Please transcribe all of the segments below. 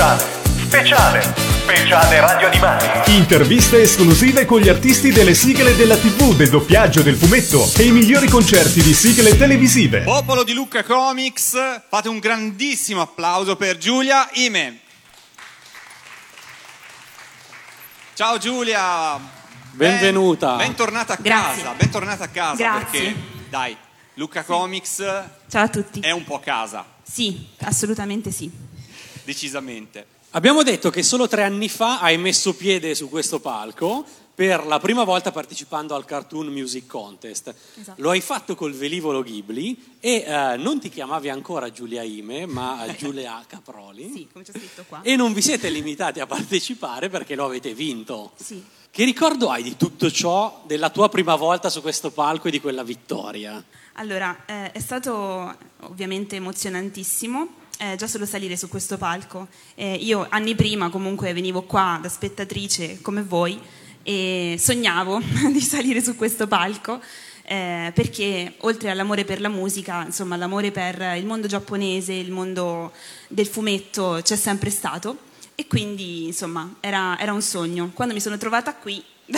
Speciale, speciale, speciale Radio Animati. Interviste esclusive con gli artisti delle sigle della TV, del doppiaggio, del fumetto e i migliori concerti di sigle televisive. Popolo di Lucca Comics, fate un grandissimo applauso per Giulia Ime. Ciao Giulia. Benvenuta. Ben, bentornata a Grazie. casa, bentornata a casa Grazie. perché dai, Lucca Comics Ciao a tutti. è un po' casa, Sì, assolutamente sì. Decisamente. Abbiamo detto che solo tre anni fa hai messo piede su questo palco per la prima volta partecipando al Cartoon Music Contest. Esatto. Lo hai fatto col velivolo Ghibli e eh, non ti chiamavi ancora Giulia Ime, ma Giulia Caproli. Sì, come c'è scritto qua. E non vi siete limitati a partecipare perché lo avete vinto. Sì. Che ricordo hai di tutto ciò, della tua prima volta su questo palco e di quella vittoria? Allora, eh, è stato ovviamente emozionantissimo. Eh, già solo salire su questo palco. Eh, io anni prima comunque venivo qua da spettatrice come voi e sognavo di salire su questo palco eh, perché oltre all'amore per la musica, insomma l'amore per il mondo giapponese, il mondo del fumetto c'è sempre stato e quindi insomma era, era un sogno. Quando mi sono trovata qui,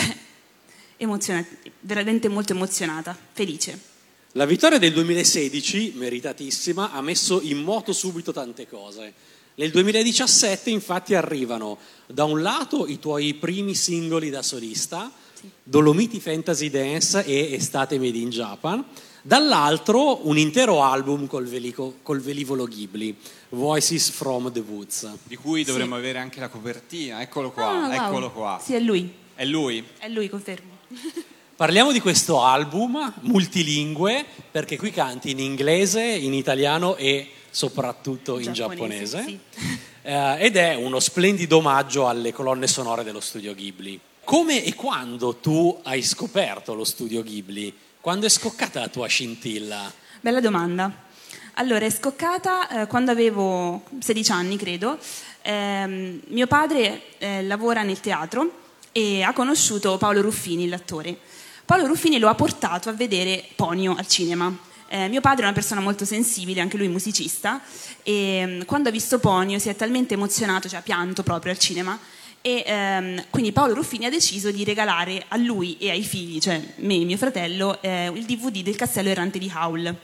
emozionata, veramente molto emozionata, felice. La vittoria del 2016, meritatissima, ha messo in moto subito tante cose. Nel 2017 infatti arrivano da un lato i tuoi primi singoli da solista, Dolomiti Fantasy Dance e Estate Made in Japan, dall'altro un intero album col, velico- col velivolo Ghibli, Voices from the Woods. Di cui dovremmo avere anche la copertina, eccolo qua, Ah, wow. eccolo qua. Sì, è lui, È lui? è lui, confermo. Parliamo di questo album multilingue perché qui canti in inglese, in italiano e soprattutto in Giapponese, giapponese. sì. Eh, ed è uno splendido omaggio alle colonne sonore dello studio Ghibli. Come e quando tu hai scoperto lo studio Ghibli? Quando è scoccata la tua scintilla? Bella domanda. Allora, è scoccata eh, quando avevo 16 anni, credo. Ehm, mio padre eh, lavora nel teatro e ha conosciuto Paolo Ruffini, l'attore. Paolo Ruffini lo ha portato a vedere Ponio al cinema. Eh, mio padre è una persona molto sensibile, anche lui musicista, e mm, quando ha visto Ponio si è talmente emozionato, cioè ha pianto proprio al cinema, e ehm, quindi Paolo Ruffini ha deciso di regalare a lui e ai figli, cioè me e mio fratello, eh, il DVD del Castello Errante di Howl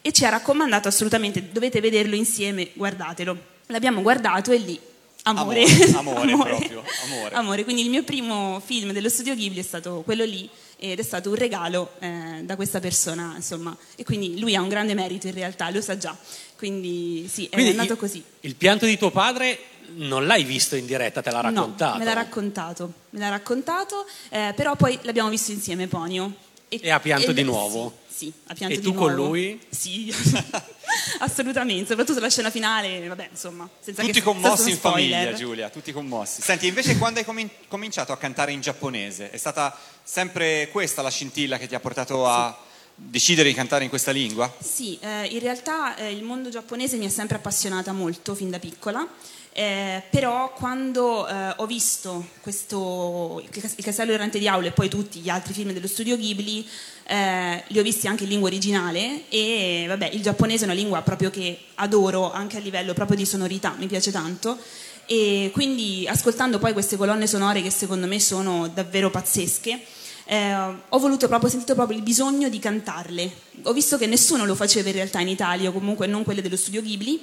e ci ha raccomandato assolutamente dovete vederlo insieme, guardatelo. L'abbiamo guardato e lì amore, Amore, amore proprio, amore. Amore. Quindi il mio primo film dello studio Ghibli è stato quello lì ed è stato un regalo eh, da questa persona, insomma, e quindi lui ha un grande merito in realtà, lo sa già. Quindi sì, è Quindi andato il- così. Il pianto di tuo padre non l'hai visto in diretta, te l'ha raccontato? No, me l'ha raccontato, me l'ha raccontato, eh, però poi l'abbiamo visto insieme Ponio. E ha pianto e- di nuovo? Sì, sì, ha pianto E di tu con nuovo. lui? Sì, assolutamente, soprattutto la scena finale, vabbè, insomma, senza Tutti che commossi in famiglia, Giulia, tutti commossi. Senti, invece quando hai comin- cominciato a cantare in giapponese, è stata sempre questa la scintilla che ti ha portato a decidere di cantare in questa lingua? Sì, eh, in realtà eh, il mondo giapponese mi è sempre appassionata molto fin da piccola, eh, però quando eh, ho visto questo, il Cas- il Castello Errante di Aule e poi tutti gli altri film dello studio Ghibli, eh, li ho visti anche in lingua originale e vabbè, il giapponese è una lingua proprio che adoro anche a livello proprio di sonorità, mi piace tanto. E quindi ascoltando poi queste colonne sonore che secondo me sono davvero pazzesche, eh, ho voluto proprio, ho sentito proprio il bisogno di cantarle. Ho visto che nessuno lo faceva in realtà in Italia, o comunque non quelle dello studio Ghibli,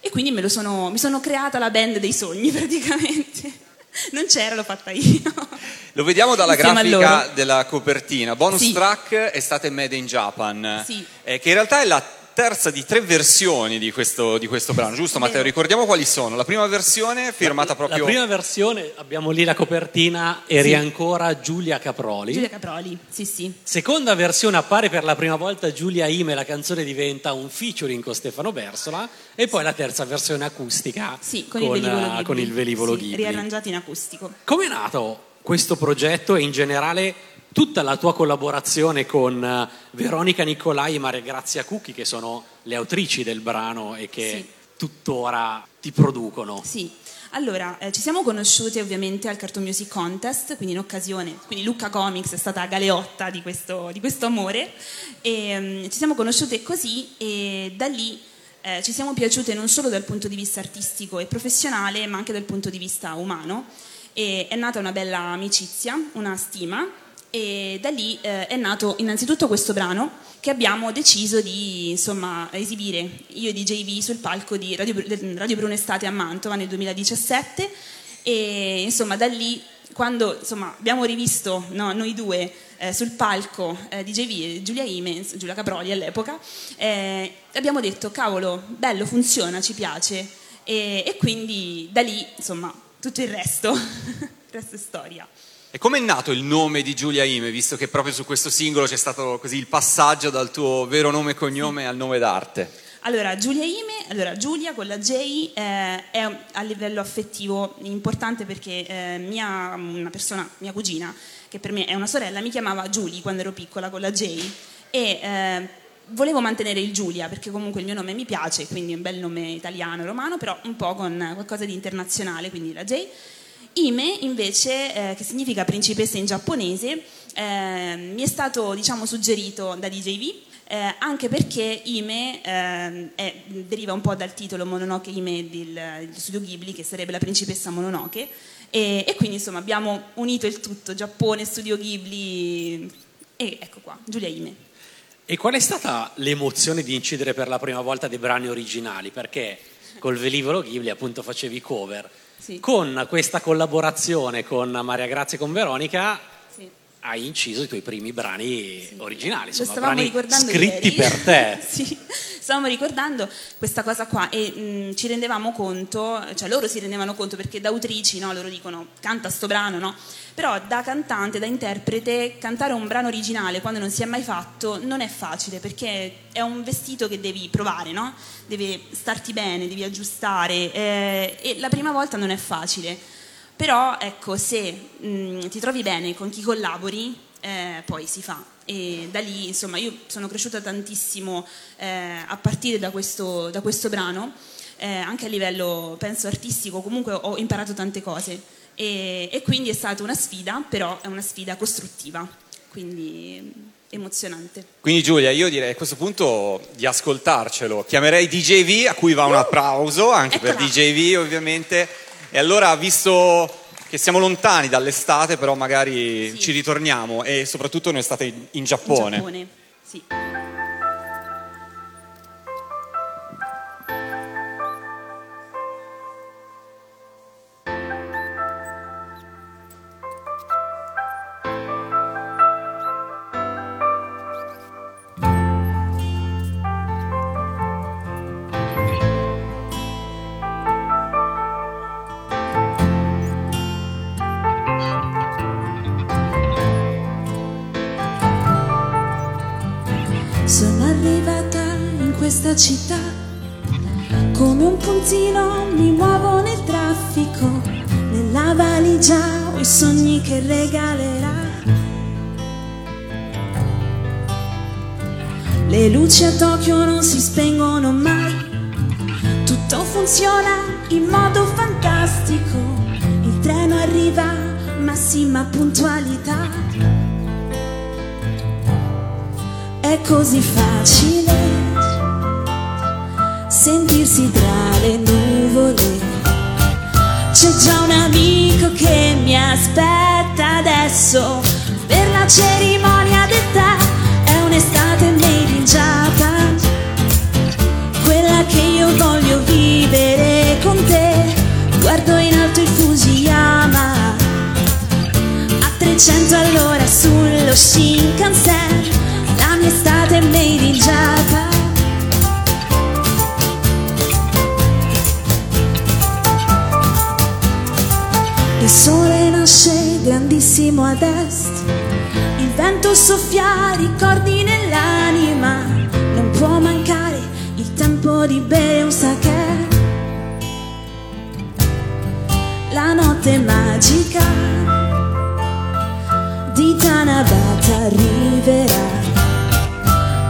e quindi me lo sono, mi sono creata la band dei sogni praticamente. Non c'era, l'ho fatta io. Lo vediamo dalla Insieme grafica della copertina. Bonus Sì. track Estate Made in Japan, Sì. eh, che in realtà è la terza di tre versioni di questo, di questo brano, giusto Matteo? Ricordiamo quali sono. La prima versione firmata proprio... La prima versione, abbiamo lì la copertina, eri Sì. ancora Giulia Caproli. Giulia Caproli, sì sì. Seconda versione appare per la prima volta Giulia Ime, la canzone diventa un featuring con Stefano Bersola e poi la terza versione acustica Sì, con, il velivolo Ghibli. con il velivolo Sì, Ghibli. riarrangiato in acustico. Come è nato questo progetto e in generale tutta la tua collaborazione con eh, Veronica Nicolai e Maria Grazia Cucchi che sono le autrici del brano e che Sì. tuttora ti producono? Sì, allora eh, ci siamo conosciute ovviamente al Cartoon Music Contest, quindi in occasione, quindi Lucca Comics è stata galeotta di questo, di questo amore e mm, ci siamo conosciute così e da lì eh, ci siamo piaciute non solo dal punto di vista artistico e professionale, ma anche dal punto di vista umano. E è nata una bella amicizia, una stima, e da lì eh, è nato innanzitutto questo brano che abbiamo deciso di insomma, esibire io e DJV sul palco di Radio, Radio Bruno Estate a Mantova nel 2017 e insomma da lì quando insomma, abbiamo rivisto no, noi due eh, sul palco eh, di JV e Giulia Imens, Giulia Caproli all'epoca, eh, abbiamo detto cavolo, bello, funziona, ci piace e, e quindi da lì insomma tutto il resto, il resto è storia. E come è nato il nome di Giulia Ime, visto che proprio su questo singolo c'è stato così il passaggio dal tuo vero nome e cognome al nome d'arte? Allora, Giulia Ime, allora Giulia con la J eh, è a livello affettivo importante perché eh, mia, una persona, mia cugina, che per me è una sorella, mi chiamava Giulia quando ero piccola con la J e eh, volevo mantenere il Giulia perché comunque il mio nome mi piace, quindi è un bel nome italiano, romano, però un po' con qualcosa di internazionale, quindi la J. Ime invece, eh, che significa principessa in giapponese, eh, mi è stato diciamo, suggerito da DJV eh, anche perché Ime eh, è, deriva un po' dal titolo Mononoke Ime del, del, studio Ghibli, che sarebbe la principessa Mononoke, e, e, quindi insomma abbiamo unito il tutto, Giappone, studio Ghibli, e ecco qua, Giulia Ime. E qual è stata l'emozione di incidere per la prima volta dei brani originali? Perché col velivolo Ghibli appunto facevi cover sì. Con questa collaborazione con Maria Grazia e con Veronica sì. hai inciso i tuoi primi brani sì. originali, insomma, brani scritti ieri. per te. sì, stavamo ricordando questa cosa qua e mh, mm, ci rendevamo conto, cioè loro si rendevano conto perché da autrici no, loro dicono canta sto brano, no? Però da cantante, da interprete, cantare un brano originale quando non si è mai fatto non è facile perché è un vestito che devi provare, no? Deve starti bene, devi aggiustare eh, e la prima volta non è facile. Però ecco, se mh, ti trovi bene con chi collabori, eh, poi si fa. E da lì, insomma, io sono cresciuta tantissimo eh, a partire da questo, da questo brano, eh, anche a livello, penso, artistico, comunque ho imparato tante cose e, e quindi è stata una sfida, però è una sfida costruttiva, quindi emozionante. Quindi Giulia, io direi a questo punto di ascoltarcelo. Chiamerei DJV, a cui va un applauso, anche Eccola. per DJV ovviamente. E allora, visto che siamo lontani dall'estate, però magari sì. ci ritorniamo e soprattutto un'estate in Giappone. In Giappone, sì. Questa città. Come un puntino mi muovo nel traffico, nella valigia ho i sogni che regalerà. Le luci a Tokyo non si spengono mai, tutto funziona in modo fantastico, il treno arriva, massima puntualità. È così facile sentirsi tra le nuvole. C'è già un amico che mi aspetta adesso per la cerimonia d'età. È un'estate made in Japan, quella che io voglio vivere con te. Guardo in alto il Fujiyama a 300 all'ora sullo Shinkansen. La mia estate made in Japan. Sole nasce grandissimo ad est, il vento soffia ricordi nell'anima, non può mancare il tempo di bere un sake. La notte magica di Tanabata arriverà.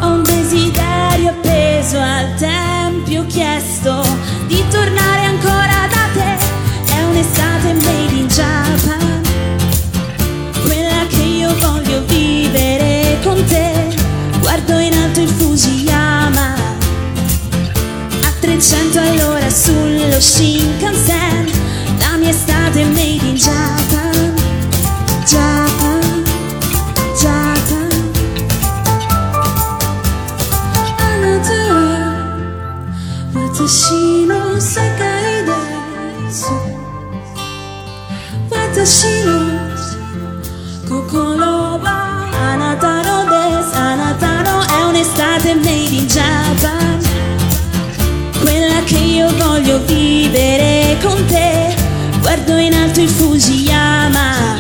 Ho un desiderio appeso al tempio, chiesto di tornare ancora da te un'estate made in sciarpa, quella che io voglio vivere con te. Guardo in alto il Fujiyama, a 300 all'ora sullo Shinkansen, la mia estate made in Japan, Japan, Japan. A natura, watashi assassino Cocolo va Anatano des Anatano è un'estate made in Japan. Quella che io voglio vivere con te. Guardo in alto il Fujiyama.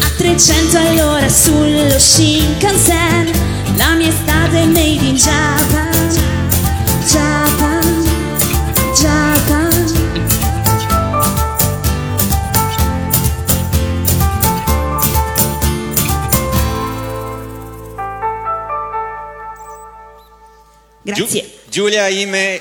A 300 all'ora sullo Shinkansen. La mia estate made in Japan. Giulia Ime,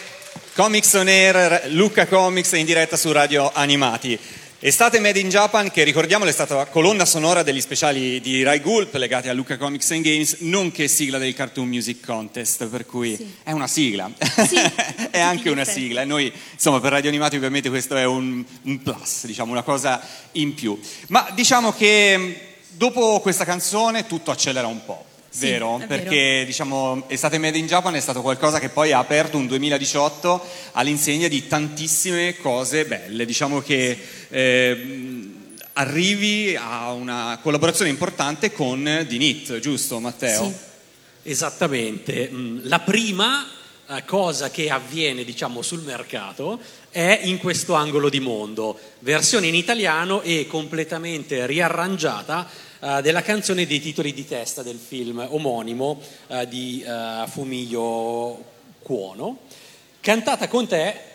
Comics on Air, Luca Comics in diretta su Radio Animati. Estate Made in Japan, che ricordiamolo è stata colonna sonora degli speciali di Rai Gulp legati a Luca Comics and Games, nonché sigla del Cartoon Music Contest, per cui Sì. è una sigla. Sì, è anche una sigla. E noi, insomma, per Radio Animati ovviamente questo è un, un plus, diciamo, una cosa in più. Ma diciamo che dopo questa canzone tutto accelera un po'. Sì, vero? Perché diciamo Estate Made in Japan è stato qualcosa che poi ha aperto un 2018 all'insegna di tantissime cose belle. Diciamo che ehm, arrivi a una collaborazione importante con Dinit, giusto Matteo? Sì. Esattamente. Mm, La prima eh, cosa che avviene, diciamo, sul mercato è in questo angolo di mondo, versione in italiano e completamente riarrangiata eh, della canzone dei titoli di testa del film omonimo eh, di eh, Fumio Cuono, cantata con te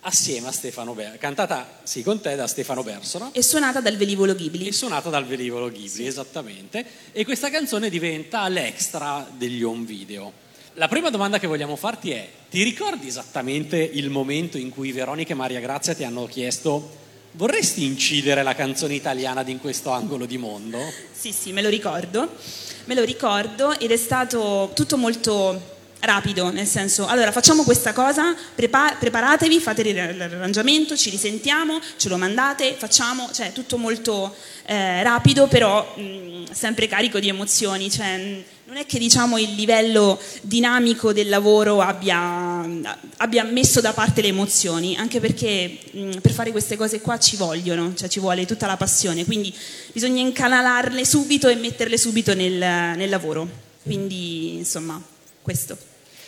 assieme a Stefano Ber- cantata sì con te da Stefano Bersola E suonata dal velivolo Ghibli. e suonata dal velivolo Ghibli, esattamente. E questa canzone diventa l'extra degli home video. La prima domanda che vogliamo farti è: ti ricordi esattamente il momento in cui Veronica e Maria Grazia ti hanno chiesto vorresti incidere la canzone italiana di in questo angolo di mondo? Sì, sì, me lo ricordo. Me lo ricordo ed è stato tutto molto rapido, nel senso, allora facciamo questa cosa, prepa- preparatevi, fate l'arrangiamento, ci risentiamo, ce lo mandate, facciamo, cioè tutto molto eh, rapido, però mh, sempre carico di emozioni, cioè mh, non è che diciamo il livello dinamico del lavoro abbia, abbia messo da parte le emozioni, anche perché mh, per fare queste cose qua ci vogliono, cioè ci vuole tutta la passione, quindi bisogna incanalarle subito e metterle subito nel, nel lavoro. Quindi, insomma, questo.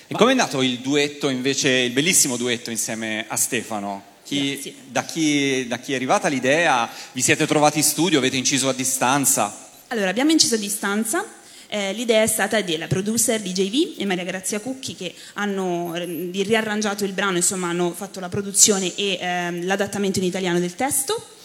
E com'è nato il duetto invece, il bellissimo duetto insieme a Stefano? Chi- da, chi, da chi è arrivata l'idea? Vi siete trovati in studio? Avete inciso a distanza? Allora, abbiamo inciso a distanza. eh, l'idea è stata della producer DJV e Maria Grazia Cucchi che hanno eh, riarrangiato il brano, insomma hanno fatto la produzione e ehm, l'adattamento in italiano del testo.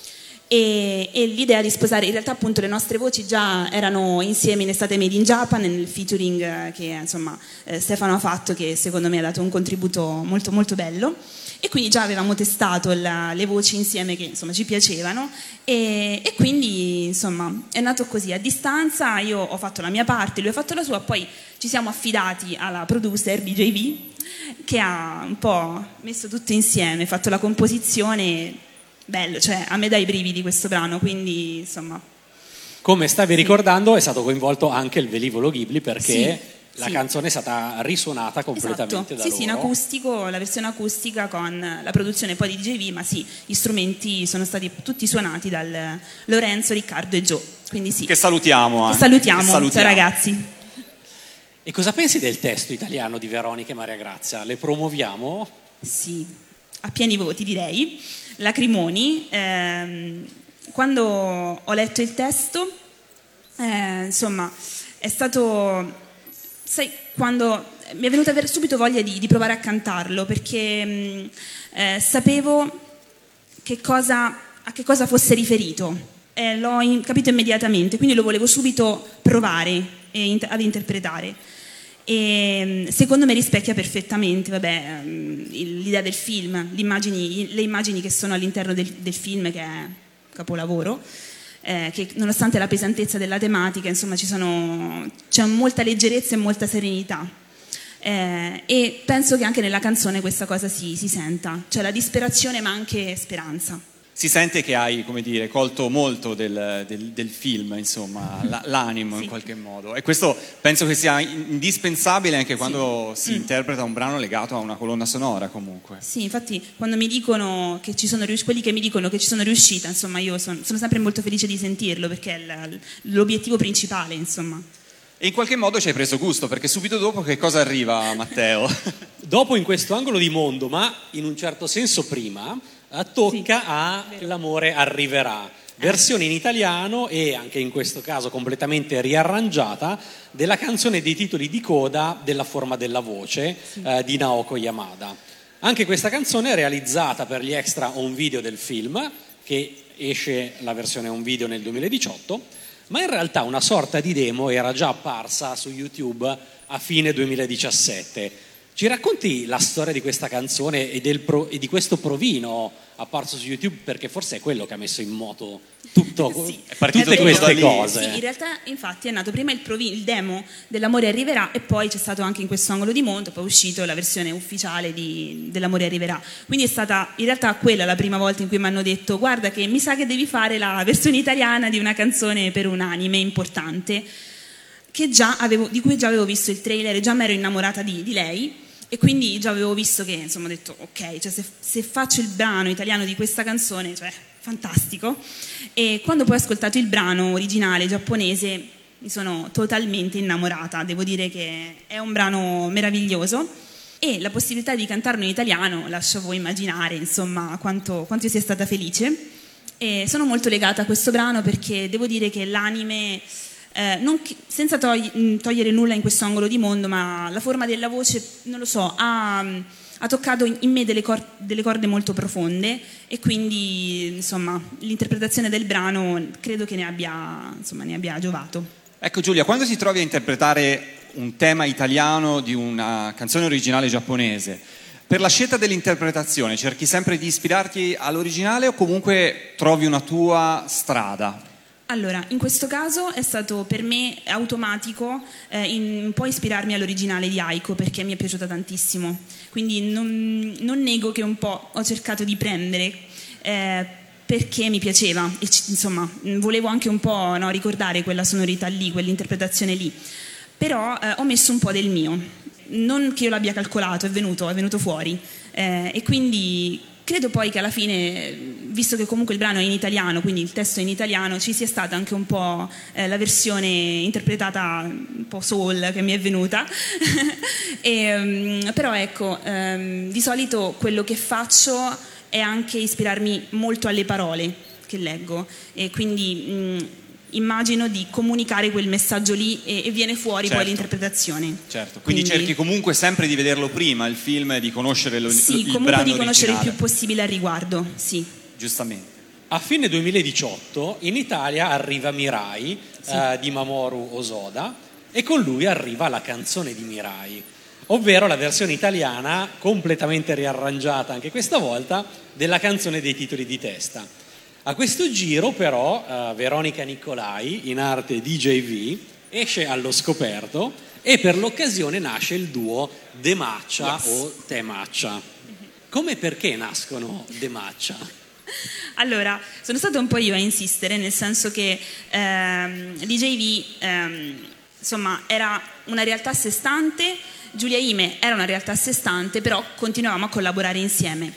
E, e l'idea di sposare, in realtà appunto le nostre voci già erano insieme in Estate Made in Japan nel featuring eh, che insomma eh, Stefano ha fatto che secondo me ha dato un contributo molto molto bello. E quindi già avevamo testato la- le voci insieme che insomma ci piacevano. E, e quindi insomma è nato così. A distanza io ho fatto la mia parte lui ha fatto la sua poi ci siamo affidati alla producer DJV che ha un po' messo tutto insieme fatto la composizione bello cioè a me dà i brividi questo brano quindi insomma Come stavi ricordando, è stato coinvolto anche il velivolo Ghibli perché Sì, la sì. canzone è stata risuonata completamente esatto. da sì loro. sì in acustico la versione acustica con la produzione poi di DJV ma sì gli strumenti sono stati tutti suonati dal Lorenzo, Riccardo e Gio quindi sì Che salutiamo Che anche. salutiamo, Che ciao salutiamo. ragazzi. E cosa pensi del testo italiano di Veronica e Maria Grazia? Le promuoviamo? Sì, a pieni voti direi. Lacrimoni, ehm, quando ho letto il testo, eh, insomma, è stato, sai, quando mi è venuta subito voglia di, di provare a cantarlo perché mh, eh, sapevo che cosa, a che cosa fosse riferito. Eh, l'ho in- capito immediatamente, quindi lo volevo subito provare e int- ad interpretare. E, secondo me rispecchia perfettamente vabbè, ehm, l'idea del film, le immagini, che sono all'interno del, del film, che è capolavoro, eh, che nonostante la pesantezza della tematica, insomma, sono, c'è molta leggerezza e molta serenità. Eh, e penso che anche nella canzone questa cosa si, si senta, cioè la disperazione ma anche speranza. Si sente che hai, come dire, colto molto del, del, del film, insomma, la- l'animo in Sì. qualche modo. E questo penso che sia indispensabile anche quando si Mm. interpreta un brano legato a una colonna sonora comunque. Sì, infatti quando mi dicono che ci sono rius- quelli che mi dicono che ci sono riuscita, insomma, io son- sono sempre molto felice di sentirlo perché è la- l'obiettivo principale, insomma. E in qualche modo ci hai preso gusto, perché subito dopo che cosa arriva, Matteo? Dopo in questo angolo di mondo, ma in un certo senso prima, eh, tocca a L'amore arriverà. Versione in italiano e anche in questo caso completamente riarrangiata della canzone dei titoli di coda della forma della voce eh, di Naoko Yamada. Anche questa canzone è realizzata per gli extra on video del film, che esce la versione on video nel 2018, ma in realtà una sorta di demo era già apparsa su YouTube a fine 2017. Ci racconti la storia di questa canzone e, del pro- e di questo provino apparso su YouTube perché forse è quello che ha messo in moto tutto, Sì. È partito tutte queste cose. Sì, in realtà infatti è nato prima il, provi- il demo dell'amore arriverà e poi c'è stato anche in questo angolo di mondo, poi è uscito la versione ufficiale di- dell'amore arriverà. Quindi è stata in realtà quella la prima volta in cui mi hanno detto guarda che mi sa che devi fare la versione italiana di una canzone per un anime importante che già avevo- di cui già avevo visto il trailer e già mi ero innamorata di, di lei e quindi già avevo visto che insomma ho detto ok, cioè se, se faccio il brano italiano di questa canzone, cioè fantastico. E quando poi ho ascoltato il brano originale giapponese mi sono totalmente innamorata, devo dire che è un brano meraviglioso e la possibilità di cantarlo in italiano lascio a voi immaginare insomma quanto, quanto sia stata felice. E sono molto legata a questo brano perché devo dire che l'anime, eh, che- senza togli- mh, togliere nulla in questo angolo di mondo, ma la forma della voce, non lo so, ha, ha toccato in me delle, cor- delle corde molto profonde e quindi insomma l'interpretazione del brano credo che ne abbia, insomma, ne abbia giovato. Ecco Giulia, quando ti trovi a interpretare un tema italiano di una canzone originale giapponese, per la scelta dell'interpretazione cerchi sempre di ispirarti all'originale o comunque trovi una tua strada? Allora, in questo caso è stato per me automatico eh, in- un po' ispirarmi all'originale di Aiko perché mi è piaciuta tantissimo. Quindi non, non nego che un po' ho cercato di prendere eh, perché mi piaceva e ci- insomma mh, volevo anche un po' no, ricordare quella sonorità lì, quell'interpretazione lì. Però eh, ho messo un po' del mio. Non che io l'abbia calcolato, è venuto, è venuto fuori. Eh, e quindi credo poi che alla fine, visto che comunque il brano è in italiano, quindi il testo è in italiano, ci sia stata anche un po' eh, la versione interpretata un po' soul che mi è venuta. E, mm, però ecco, ehm, di solito quello che faccio è anche ispirarmi molto alle parole che leggo e quindi mh, immagino di comunicare quel messaggio lì e, e viene fuori Certo. poi l'interpretazione. Certo, quindi, cerchi comunque sempre di vederlo prima il film e di conoscere lo, Sì, il comunque di conoscere originale. il più possibile al riguardo, sì. Giustamente. A fine 2018 in Italia arriva Mirai eh, di Mamoru Osoda e con lui arriva la canzone di Mirai, ovvero la versione italiana completamente riarrangiata anche questa volta della canzone dei titoli di testa. A questo giro però eh, Veronica Nicolai, in arte DJV, esce allo scoperto e per l'occasione nasce il duo De Maccia o Te Maccia. Come e perché nascono De Maccia? Allora, sono stata un po' io a insistere, nel senso che ehm, DJV ehm, insomma, era una realtà a sé stante, Giulia Ime era una realtà a sé stante, però continuavamo a collaborare insieme.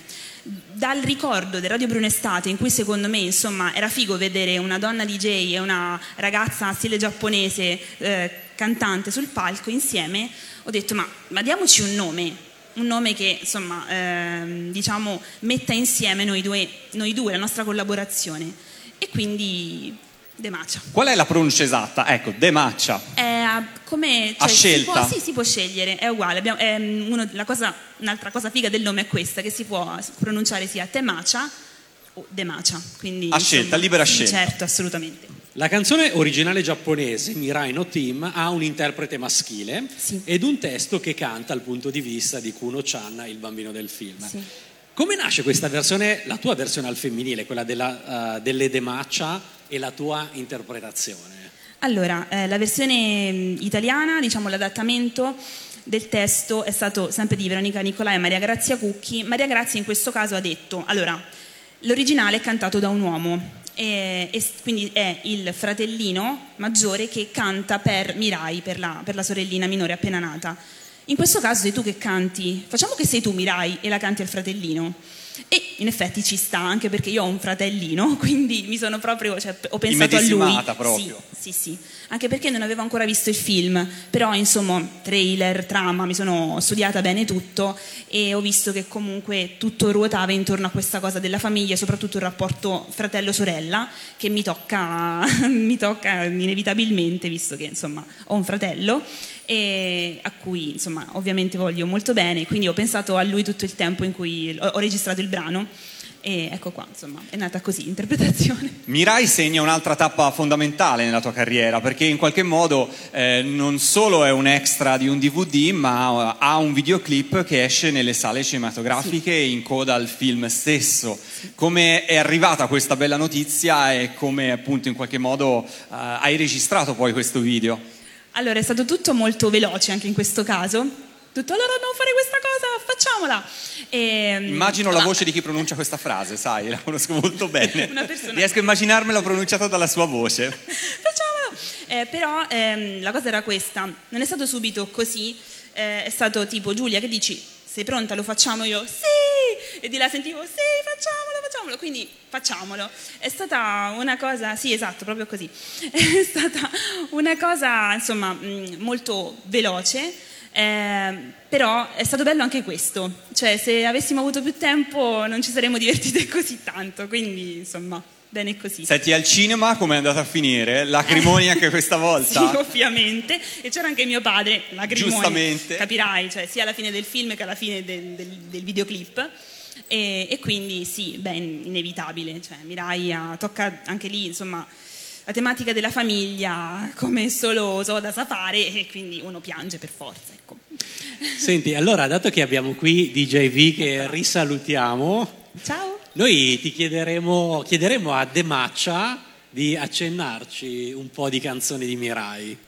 Dal ricordo del Radio Bruno Estate, in cui secondo me insomma, era figo vedere una donna DJ e una ragazza stile giapponese eh, cantante sul palco insieme, ho detto ma, ma diamoci un nome, un nome che insomma ehm, diciamo metta insieme noi due, noi due, la nostra collaborazione. E quindi De Macia. Qual è la pronuncia esatta? Ecco, De Maccia. È come A si scelta? può- sì, si può scegliere, è uguale. Abbiamo- ehm, uno- la cosa- un'altra cosa figa del nome è questa, che si può pronunciare sia Te Macia o De Macia. Quindi, A scelta, libera sì, scelta. Certo, assolutamente. La canzone originale giapponese, Mirai no Team, ha un interprete maschile Sì. ed un testo che canta al punto di vista di Kuno-chan, il bambino del film. Sì. Come nasce questa versione, la tua versione al femminile, quella della, eh, delle Demaccia e la tua interpretazione? Allora, eh, la versione mh, italiana, diciamo l'adattamento del testo è stato sempre di Veronica Nicolai e Maria Grazia Cucchi. Maria Grazia in questo caso ha detto, allora, l'originale è cantato da un uomo. E, e quindi è il fratellino maggiore che canta per Mirai, per la, per la sorellina minore appena nata. In questo caso sei tu che canti, facciamo che sei tu Mirai e la canti al fratellino. E in effetti ci sta, anche perché io ho un fratellino, quindi mi sono proprio, cioè, ho pensato a lui. Proprio. Sì, sì, sì. Anche perché non avevo ancora visto il film, però insomma, trailer, trama, mi sono studiata bene tutto e ho visto che comunque tutto ruotava intorno a questa cosa della famiglia soprattutto il rapporto fratello-sorella che mi tocca, mi tocca inevitabilmente, visto che insomma ho un fratello e a cui insomma ovviamente voglio molto bene, quindi ho pensato a lui tutto il tempo in cui ho, registrato il brano e ecco qua, insomma, è nata così l'interpretazione. Mirai segna un'altra tappa fondamentale nella tua carriera perché in qualche modo eh, non solo è un extra di un DVD ma eh, ha un videoclip che esce nelle sale cinematografiche in coda al film stesso. Come è arrivata questa bella notizia e come appunto in qualche modo eh, hai registrato poi questo video? Allora, è stato tutto molto veloce anche in questo caso. Tutto, allora dobbiamo fare questa cosa, facciamola. E, Immagino la ma- voce di chi pronuncia questa frase, sai, la conosco molto bene. Persona- Riesco a immaginarmela pronunciata dalla sua voce. Facciamolo! Eh, però ehm, la cosa era questa, non è stato subito così, eh, è stato tipo Giulia che dici sei pronta, lo facciamo io? Sì! E di là sentivo sì, facciamolo, facciamolo, quindi facciamolo. È stata una cosa, sì esatto, proprio così, è stata una cosa insomma mh, molto veloce. eh, però è stato bello anche questo, cioè se avessimo avuto più tempo non ci saremmo divertite così tanto, quindi insomma bene così. Senti, al cinema come è andata a finire? Lacrimoni anche questa volta? Sì, ovviamente. E c'era anche mio padre, lacrimoni. Giustamente. Capirai, cioè sia alla fine del film che alla fine del, del- del videoclip. E, e quindi sì, beh, inevitabile. Cioè, Mirai tocca anche lì, insomma, la tematica della famiglia come solo Soda sa fare e quindi uno piange per forza. Ecco. Senti, allora, dato che abbiamo qui DJ V che risalutiamo, Ciao. noi ti chiederemo, chiederemo a De Maccia di accennarci un po' di canzoni di Mirai.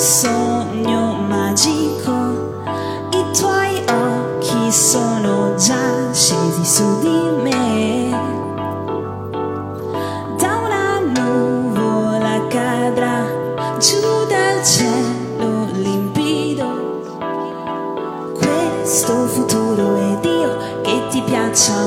Sogno magico. I tuoi occhi sono già scesi su di me. Da una nuvola cadrà giù dal cielo limpido. Questo futuro ed io che ti piaccia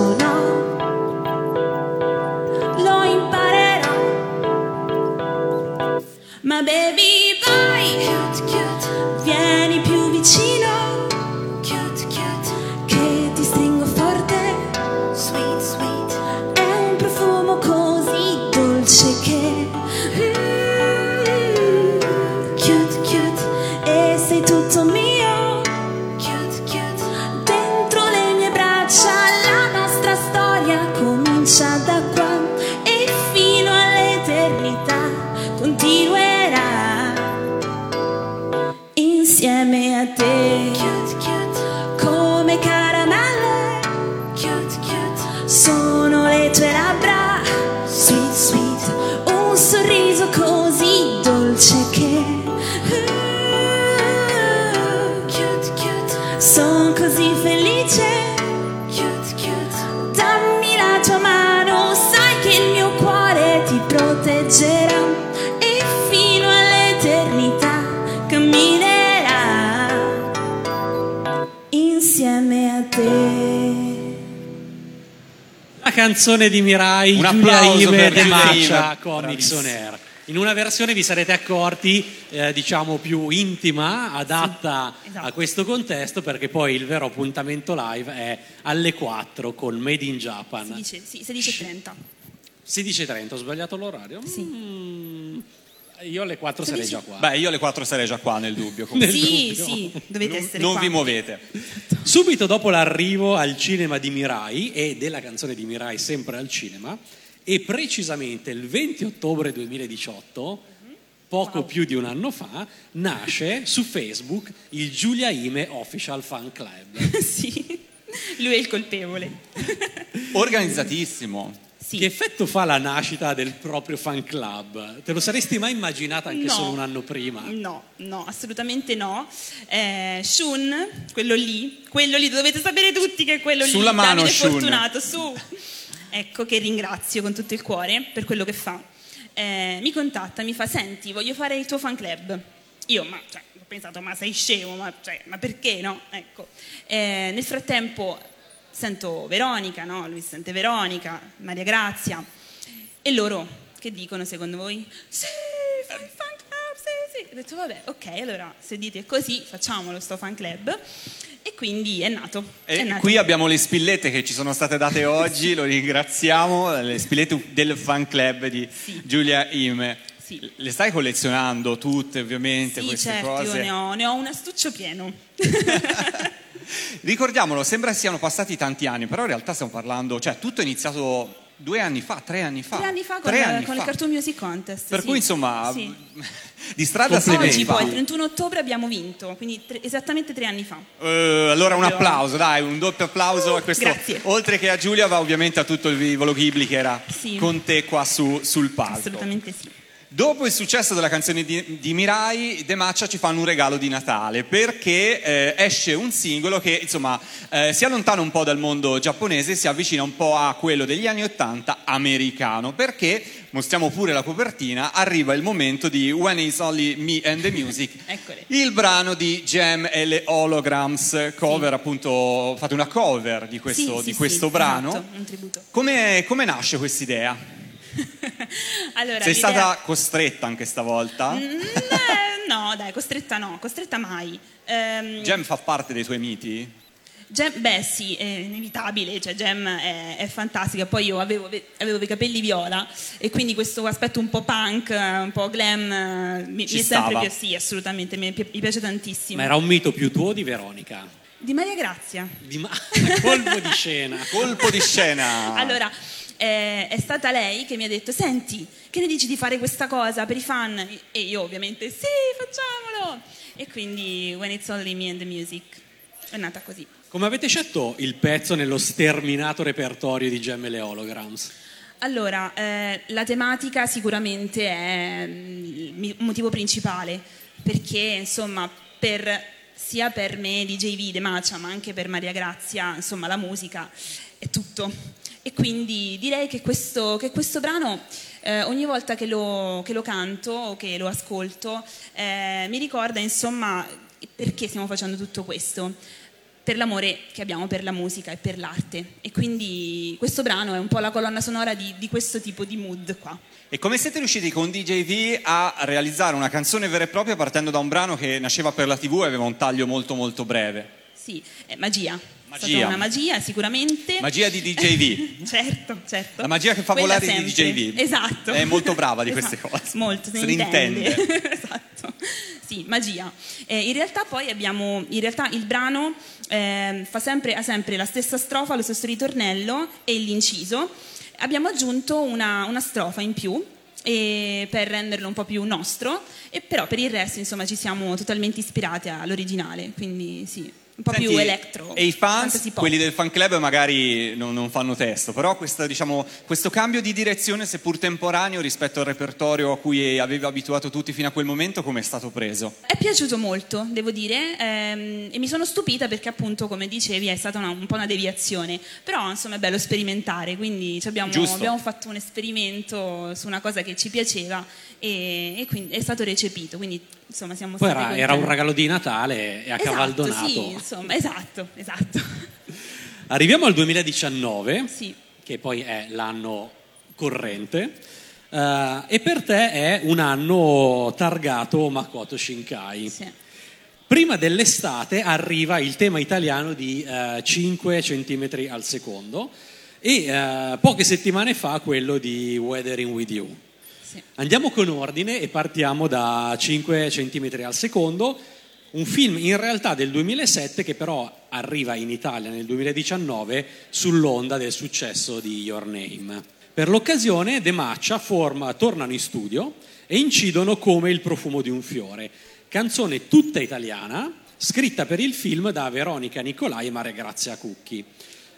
canzone di Mirai, Un Giulia per De Maccia Bravissima. Nixon Air. In una versione vi sarete accorti, eh, diciamo, più intima, adatta esatto. a questo contesto, perché poi il vero appuntamento live è alle 4 con Made in Si Japan. dice, sì, 16.30. 16.30, ho sbagliato l'orario? Sì. Mm, io alle 4 sarei già qua. Beh, io alle 4 sarei già qua nel dubbio. comunque. Nel Sì, dubbio. sì, dovete Non, essere non qua. vi muovete. Subito dopo l'arrivo al cinema di Mirai e della canzone di Mirai sempre al cinema, e precisamente il 20 ottobre 2018, poco più di un anno fa, nasce su Facebook il Giulia Ime Official Fan Club. sì. Lui è il colpevole. Organizzatissimo. Sì. Che effetto fa la nascita del proprio fan club? Te lo saresti mai immaginata anche No. solo un anno prima? No, no, assolutamente no. Eh, Shun, quello lì, quello lì, dovete sapere tutti che è quello Sulla lì, mano, Davide Shun. Fortunato, su. Ecco, che ringrazio con tutto il cuore per quello che fa. Eh, mi contatta, mi fa, senti, voglio fare il tuo fan club. Io, ma, cioè, ho pensato, ma sei scemo, ma, cioè, ma perché no? Ecco. Eh, nel frattempo sento Veronica, no? Lui sente Veronica, Maria Grazia. E loro, che dicono secondo voi? Sì, fai il fan club, sì, sì. Ho detto, vabbè, ok, allora se dite così, facciamolo sto fan club. E quindi è nato. è E nato. qui abbiamo le spillette che ci sono state date oggi, lo ringraziamo, le spillette del fan club di Sì. Giulia Ime. Sì. Le stai collezionando tutte ovviamente Sì, queste certo, cose? io ne ne ho un astuccio pieno. Ricordiamolo, sembra siano passati tanti anni, però in realtà stiamo parlando, cioè tutto è iniziato due anni fa, tre anni fa. Tre anni fa con, Tre anni con fa. il Cartoon Music Contest. Per sì. cui insomma, Sì. di strada si Complimenti. Oggi poi, il 31 ottobre, abbiamo vinto, quindi tre- esattamente tre anni fa. Eh, allora un applauso, dai, un doppio applauso. a questo, grazie. Oltre che a Giulia, va ovviamente a tutto il Vivolo Ghibli che era Sì. con te qua su- sul palco. Assolutamente sì. Dopo il successo della canzone di, di Mirai, De Maccia ci fanno un regalo di Natale perché eh, esce un singolo che insomma eh, si allontana un po' dal mondo giapponese e si avvicina un po' a quello degli anni 80 americano perché, mostriamo pure la copertina, arriva il momento di When It's Only Me and the Music, il brano di Jam e le Holograms, cover appunto, fate una cover di questo, Sì, di sì, questo sì, brano. esatto, un tributo. Come, come nasce questa idea? allora, Sei l'idea- stata costretta anche stavolta? Mm, eh, no, dai, costretta no, costretta mai. Ehm, Gem fa parte dei tuoi miti? Gem- beh sì, è inevitabile, cioè Gem è, è fantastica, poi io avevo, avevo i capelli viola e quindi questo aspetto un po' punk, un po' glam, eh, mi, Ci mi è sempre piaciuto, sì assolutamente, mi, mi piace tantissimo. Ma era un mito più tuo o di Veronica? Di Maria Grazia. Di ma- colpo di scena. Colpo di scena. Allora, eh, è stata lei che mi ha detto, senti, che ne dici di fare questa cosa per i fan? E io ovviamente, sì, facciamolo! E quindi When It's Only Me and the Music è nata così. Come avete scelto il pezzo nello sterminato repertorio di Gem e le Holograms? Allora, eh, la tematica sicuramente è mm, il motivo principale, perché insomma, per- sia per me DJ De Macia, ma anche per Maria Grazia, insomma, la musica è tutto. E quindi direi che questo, che questo brano, eh, ogni volta che lo, che lo canto o che lo ascolto, eh, mi ricorda insomma perché stiamo facendo tutto questo per l'amore che abbiamo per la musica e per l'arte. E quindi questo brano è un po' la colonna sonora di, di questo tipo di mood qua. E come siete riusciti con DJ V a realizzare una canzone vera e propria partendo da un brano che nasceva per la TV e aveva un taglio molto molto breve? Sì, è magia. È Magia. stata una magia sicuramente. Magia di DJ V. certo, certo. La magia che fa Quella volare di sempre. DJ V. Esatto. È molto brava di queste Esatto. cose. Molto, se, Se ne intende. intende. esatto. Sì, magia. Eh, in realtà poi abbiamo, in realtà il brano ehm, fa sempre, ha sempre la stessa strofa, lo stesso ritornello e l'inciso. Abbiamo aggiunto una, una strofa in più e per renderlo un po' più nostro, e però per il resto insomma ci siamo totalmente ispirati all'originale, quindi sì, un po' più Senti, elettro. E i fans, quelli del fan club, magari non, non fanno testo, però questa, diciamo, questo cambio di direzione, seppur temporaneo, rispetto al repertorio a cui avevi abituato tutti fino a quel momento, come è stato preso? È piaciuto molto, devo dire, ehm, e mi sono stupita perché appunto, come dicevi, è stata una- un po' una deviazione, però insomma è bello sperimentare, quindi abbiamo, abbiamo fatto un esperimento su una cosa che ci piaceva e, e quindi è stato recepito, quindi insomma siamo Poi stati era, era un regalo di Natale e a Esatto, cavaldonato. sì, insomma, esatto, esatto. Arriviamo al 2019, Sì. che poi è l'anno corrente, eh, e per te è un anno targato Makoto Shinkai. sì. Prima dell'estate arriva il tema italiano di eh, 5 cm al secondo e eh, poche settimane fa quello di Weathering with You. Sì. Andiamo con ordine e partiamo da 5 cm al secondo, un film in realtà del 2007 che però arriva in Italia nel 2019 sull'onda del successo di Your Name. Per l'occasione De Maccia forma, tornano in studio e incidono come il profumo di un fiore, canzone tutta italiana scritta per il film da Veronica Nicolai e Maria Grazia Cucchi,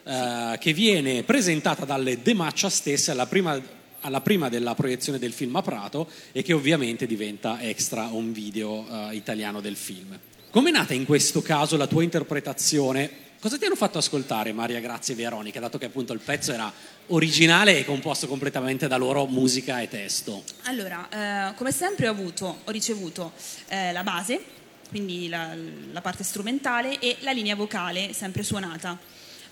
eh, che viene presentata dalle De Maccia stesse alla prima, alla prima della proiezione del film a Prato e che ovviamente diventa extra un video eh, italiano del film. Com'è nata in questo caso la tua interpretazione? Cosa ti hanno fatto ascoltare Maria Grazia e Veronica, dato che appunto il pezzo era originale e composto completamente da loro musica e testo? Allora, eh, come sempre ho, avuto, ho ricevuto eh, la base, quindi la, la parte strumentale, e la linea vocale sempre suonata.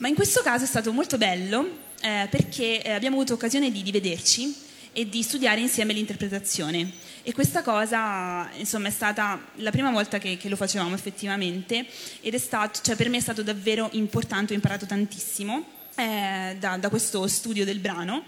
Ma in questo caso è stato molto bello eh, perché eh, abbiamo avuto occasione di, di vederci e di studiare insieme l'interpretazione. E questa cosa, insomma, è stata la prima volta che, che lo facevamo effettivamente ed è stato, cioè per me è stato davvero importante, ho imparato tantissimo eh, da, da questo studio del brano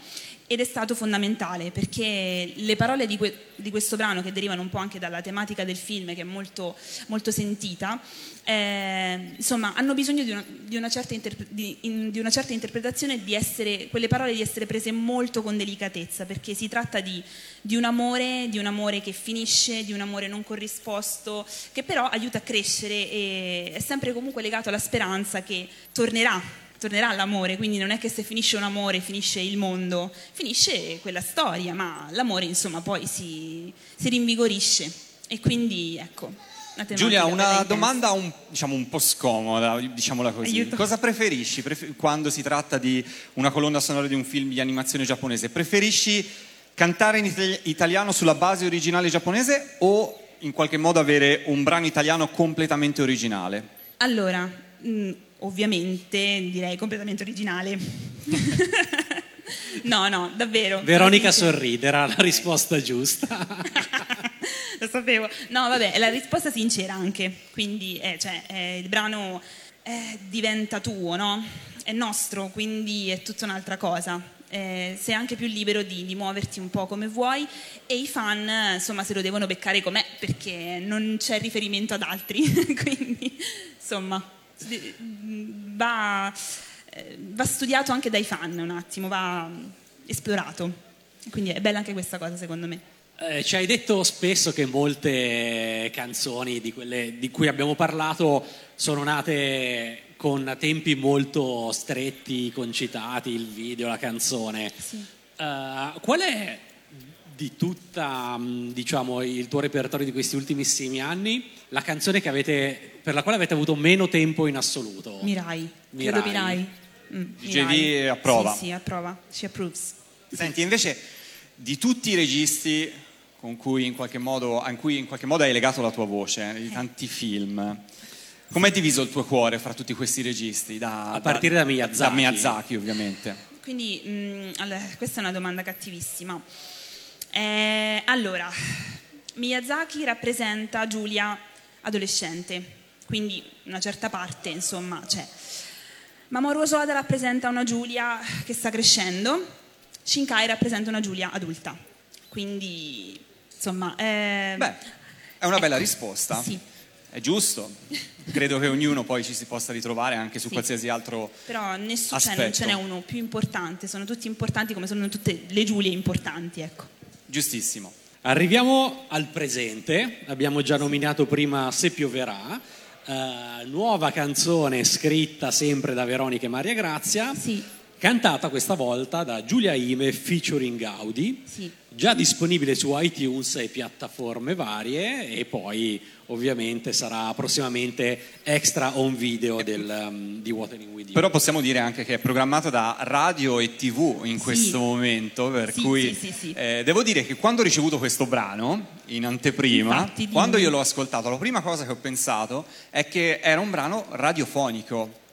ed è stato fondamentale perché le parole di, que- di, questo brano, che derivano un po' anche dalla tematica del film, che è molto, molto sentita, eh, insomma, hanno bisogno di una, di, una interpre- in, di una, certa interpretazione di essere, quelle parole di essere prese molto con delicatezza, perché si tratta di, un amore, di un amore che finisce, di un amore non corrisposto, che però aiuta a crescere e è sempre comunque legato alla speranza che tornerà tornerà l'amore, quindi non è che se finisce un amore finisce il mondo, finisce quella storia, ma l'amore insomma poi si, si rinvigorisce e quindi ecco. Giulia, una domanda un, diciamo, un po' scomoda, diciamola così. Aiuto. Cosa preferisci pref- quando si tratta di una colonna sonora di un film di animazione giapponese? Preferisci cantare in itali- italiano sulla base originale giapponese o in qualche modo avere un brano italiano completamente originale? Allora, mh, ovviamente direi completamente originale. no, no, davvero. Veronica sorride, era la risposta giusta. Lo sapevo. No, vabbè, è la risposta sincera anche, quindi eh, cioè, eh, il brano eh, diventa tuo, no? È nostro, quindi è tutta un'altra cosa. Eh, sei anche più libero di, di, muoverti un po' come vuoi e i fan insomma se lo devono beccare com'è perché non c'è riferimento ad altri quindi insomma va, eh, va studiato anche dai fan un attimo, va esplorato. Quindi è bella anche questa cosa secondo me. Eh, ci hai detto spesso che molte canzoni di quelle di cui abbiamo parlato sono nate con tempi molto stretti, concitati, il video, la canzone. Sì. Uh, qual è di tutta diciamo, il tuo repertorio di questi ultimissimi anni la canzone avete, per la quale avete avuto meno tempo in assoluto? Mirai, Mirai. credo Mirai. Mm, Mirai. approva. Sì, sì, approva, she approves. Senti, invece di tutti i registi con cui in qualche modo, a cui in qualche modo hai legato la tua voce, di tanti film, com'è diviso il tuo cuore fra tutti questi registi? Da, a partire da, da Miyazaki. Da Miyazaki, ovviamente. Quindi, mh, mm, allora, questa è una domanda cattivissima. Eh, allora, Miyazaki rappresenta Giulia adolescente, quindi una certa parte, insomma, c'è. Mamoru Osoda rappresenta una Giulia che sta crescendo, Shinkai rappresenta una Giulia adulta. Quindi, insomma... Eh, Beh, è una bella risposta. Sì. È giusto. Credo che ognuno poi ci si possa ritrovare anche su sì. qualsiasi altro Però nessuno, aspetto. Cioè, non ce n'è uno più importante, sono tutti importanti come sono tutte le Giulie importanti, ecco. Giustissimo. Arriviamo al presente, abbiamo già nominato prima Se pioverà, uh, nuova canzone scritta sempre da Veronica e Maria Grazia, sì. Cantata questa volta da Giulia Ime featuring Gaudi, sì. già disponibile su iTunes e piattaforme varie e poi ovviamente sarà prossimamente extra on video del, um, di Watering With You. Però possiamo dire anche che è programmata da radio e tv in questo sì. momento, per sì, cui sì, eh, devo dire che quando ho ricevuto questo brano in anteprima, Infatti, quando io l'ho ascoltato, la prima cosa che ho pensato è che era un brano radiofonico.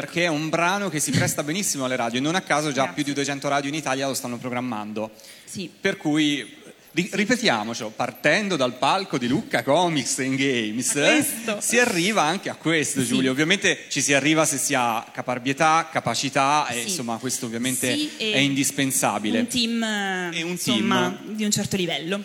Perché è un brano che si presta benissimo alle radio e non a caso già Grazie. più di 200 radio in Italia lo stanno programmando. Sì. Per cui ri- ripetiamocelo, partendo dal palco di Lucca Comics and Games, si arriva anche a questo, Sì. Giulio. Ovviamente ci si arriva se si ha caparbietà, capacità e Sì. insomma questo ovviamente Sì, e è indispensabile. Un team, E un insomma, team. di un certo livello.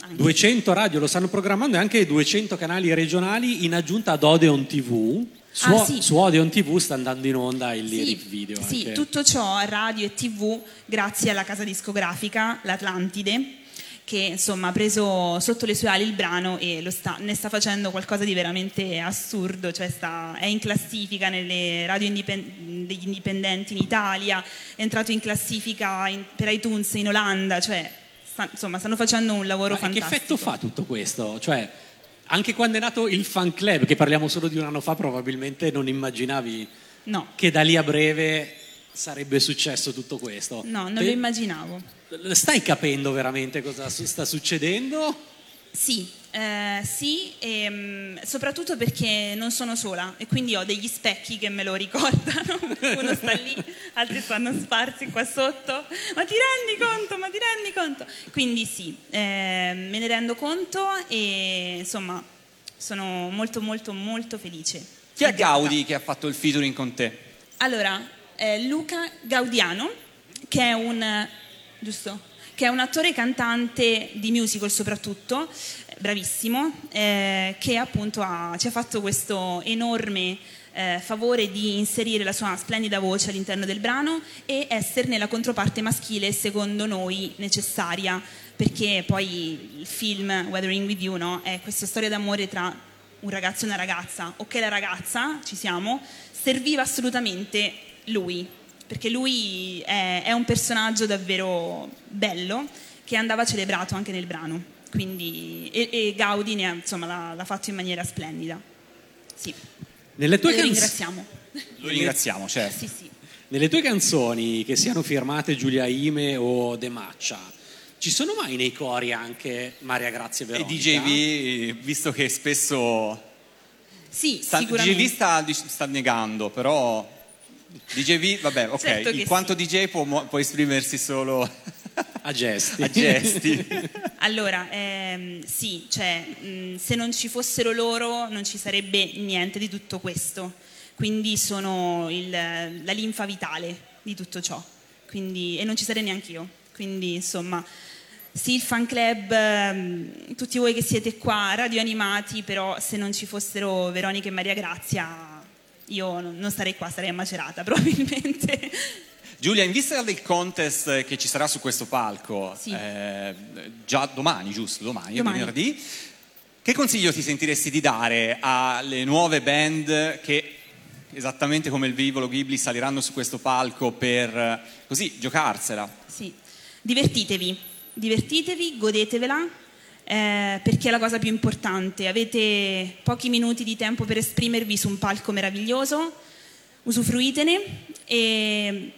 Anche. 200 radio lo stanno programmando e anche 200 canali regionali in aggiunta ad Odeon TV. Su, Ah, sì. su Odeon TV sta andando in onda il Sì, lyric video. sì, anche. tutto ciò radio e tv grazie alla casa discografica, l'Atlantide, che insomma ha preso sotto le sue ali il brano e lo sta- ne sta facendo qualcosa di veramente assurdo, cioè sta- è in classifica nelle radio indipen- degli indipendenti in Italia, è entrato in classifica in- per iTunes in Olanda, cioè sta- insomma stanno facendo un lavoro Ma che fantastico. effetto fa tutto questo? Cioè, anche quando è nato il fan club, che parliamo solo di un anno fa, probabilmente non immaginavi No, che da lì a breve sarebbe successo tutto questo. no, non Te- lo immaginavo. Stai capendo veramente cosa sta succedendo? Sì, eh, sì, e, mm, soprattutto perché non sono sola e quindi ho degli specchi che me lo ricordano. Uno sta lì, altri stanno sparsi qua sotto. Ma ti rendi conto? Ma ti rendi conto? Quindi sì, eh, me ne rendo conto e insomma sono molto molto molto felice. Chi è. Gaudi che ha fatto il featuring con te? Allora, eh, Luca Gaudiano, che è un giusto? Che è un attore e cantante di musical soprattutto, bravissimo, eh, che appunto ha- ci ha fatto questo enorme eh, favore di inserire la sua splendida voce all'interno del brano e esserne la controparte maschile secondo noi necessaria, perché poi il film Weathering with You no, è questa storia d'amore tra un ragazzo e una ragazza, ok la ragazza, ci siamo, serviva assolutamente lui, perché lui è, è un personaggio davvero bello che andava celebrato anche nel brano, quindi, e, e Gaudi ne ha, insomma, l'ha, l'ha fatto in maniera splendida. Sì, Nelle tue, lo canz- ringraziamo. Lo ringraziamo, certo. Sì, sì. nelle tue canzoni, che siano firmate Giulia Ime o De Maccia, ci sono mai nei cori anche Maria Grazia E Veronica? DJV, visto che spesso Sì, sta, sicuramente. DJV sta, sta negando, però DJV, vabbè, ok, Certo in quanto sì. DJ può, può esprimersi solo A gesti. a gesti. Allora, ehm, sì, cioè, mh, se non ci fossero loro non ci sarebbe niente di tutto questo. Quindi sono il- la linfa vitale di tutto ciò. Quindi- e non ci sarei neanche io. Quindi, insomma, sì, il fan club, ehm, tutti voi che siete qua, radioanimati, però se non ci fossero Veronica e Maria Grazia, io non non starei qua, sarei a Macerata probabilmente. Giulia, in vista del contest che ci sarà su questo palco, Sì. eh, già domani, giusto? Domani, Domani. venerdì, che consiglio ti sentiresti di dare alle nuove band che, esattamente come il velivolo Ghibli, saliranno su questo palco per così giocarsela? Sì, divertitevi, divertitevi, godetevela, eh, perché è la cosa più importante. Avete pochi minuti di tempo per esprimervi su un palco meraviglioso, usufruitene e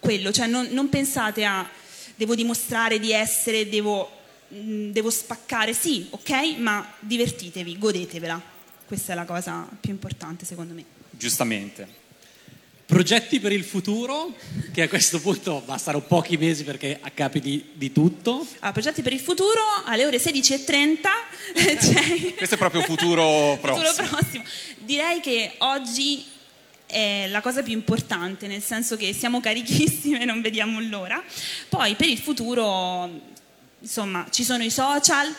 quello, cioè non, non pensate a devo dimostrare di essere, devo, mm, devo spaccare, sì, ok, ma divertitevi, godetevela. Questa è la cosa più importante secondo me. Giustamente. Progetti per il futuro, che a questo punto bastano pochi mesi perché accapiti di tutto. Allora, progetti per il futuro alle ore 16.30 c'è Questo è proprio futuro futuro prossimo. prossimo. Direi che oggi è la cosa più importante, nel senso che siamo carichissime e non vediamo l'ora. Poi per il futuro, insomma, ci sono i social,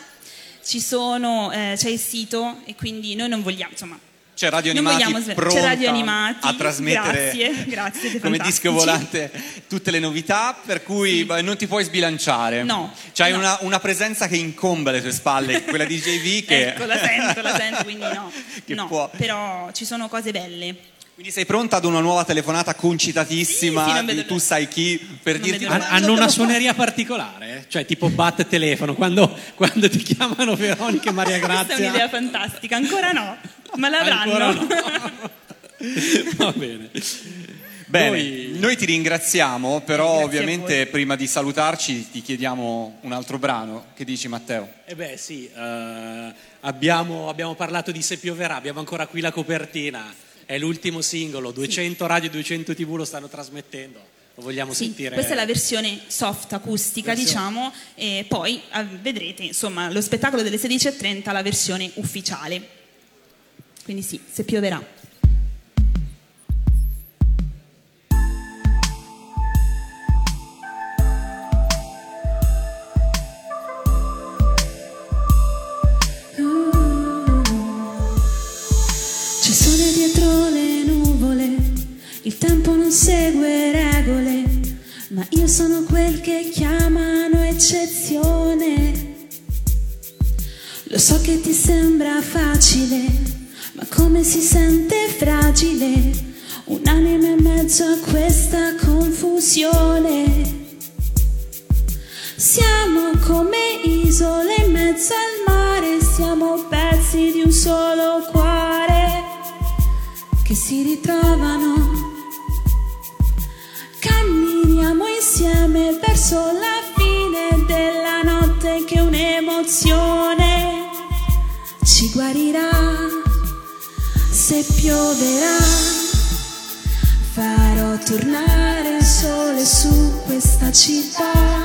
ci sono, eh, c'è il sito e quindi noi non vogliamo, insomma, C'è Radio Animati vogliamo pronta Radio Animati, a trasmettere grazie, grazie, come disco volante tutte le novità, per cui beh, non ti puoi sbilanciare. No, C'hai no. Una, una presenza che incombe alle tue spalle, quella di JV che... ecco, la sento, la sento, quindi no, no, può- però ci sono cose belle. Quindi sei pronta ad una nuova telefonata concitatissima Sì, sì, vedo tu sai chi per Non dirti vedo hanno una suoneria particolare, cioè tipo bat telefono, quando, quando ti chiamano Veronica e Maria Questa è Grazia. un'idea fantastica, ancora no, ma Ancora l'avranno. no. Va bene. Bene, Noi- noi ti ringraziamo, però Grazie ovviamente prima di salutarci ti chiediamo un altro brano. Che dici Matteo? Eh beh sì, eh, abbiamo, abbiamo parlato di Se pioverà, abbiamo ancora qui la copertina, è l'ultimo singolo, 200 radio, 200 tv lo stanno trasmettendo, lo vogliamo Sì, sentire. questa è la versione soft acustica, Versione- diciamo, e poi ah, vedrete, insomma, lo spettacolo delle 16.30, la versione ufficiale. Quindi sì, se pioverà. Tempo non segue regole, ma io sono quel che chiamano e un'eccezione. Lo so che ti sembra facile, ma come si sente fragile un'anima in mezzo a questa confusione. Siamo come isole in mezzo al mare, siamo pezzi di un solo cuore che si ritrovano. Verso la fine della notte che un'emozione ci guarirà se pioverà. Farò tornare il sole su questa città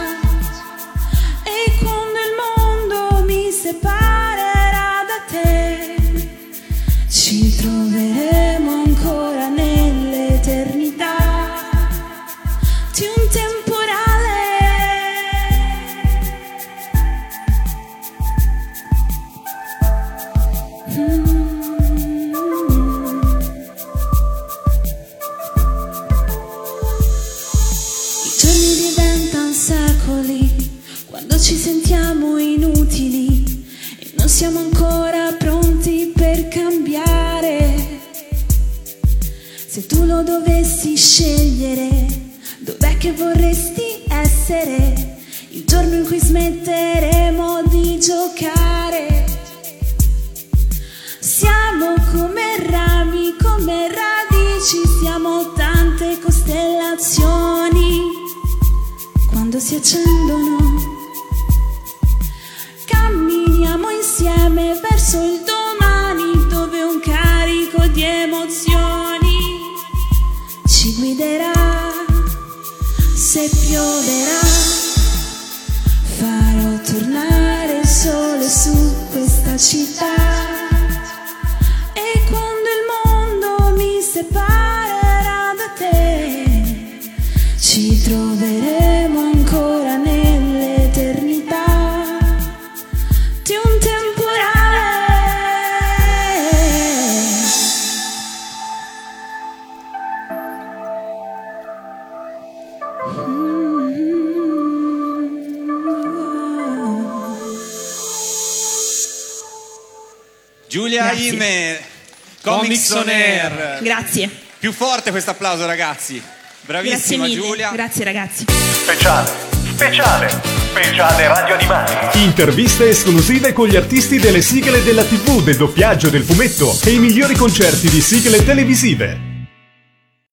quando si accendono. Camminiamo insieme verso il domani dove un carico di emozioni ci guiderà. Se pioverà, farò tornare il sole su questa città. E quando il mondo mi separerà da te, ci troveremo Grazie. Comics on Air. Grazie. Più forte questo applauso, ragazzi. Grazie Bravissima mille. Giulia. Grazie ragazzi. Speciale, speciale, speciale Radio Animati. Interviste esclusive con gli artisti delle sigle della TV, del doppiaggio, del fumetto e i migliori concerti di sigle televisive.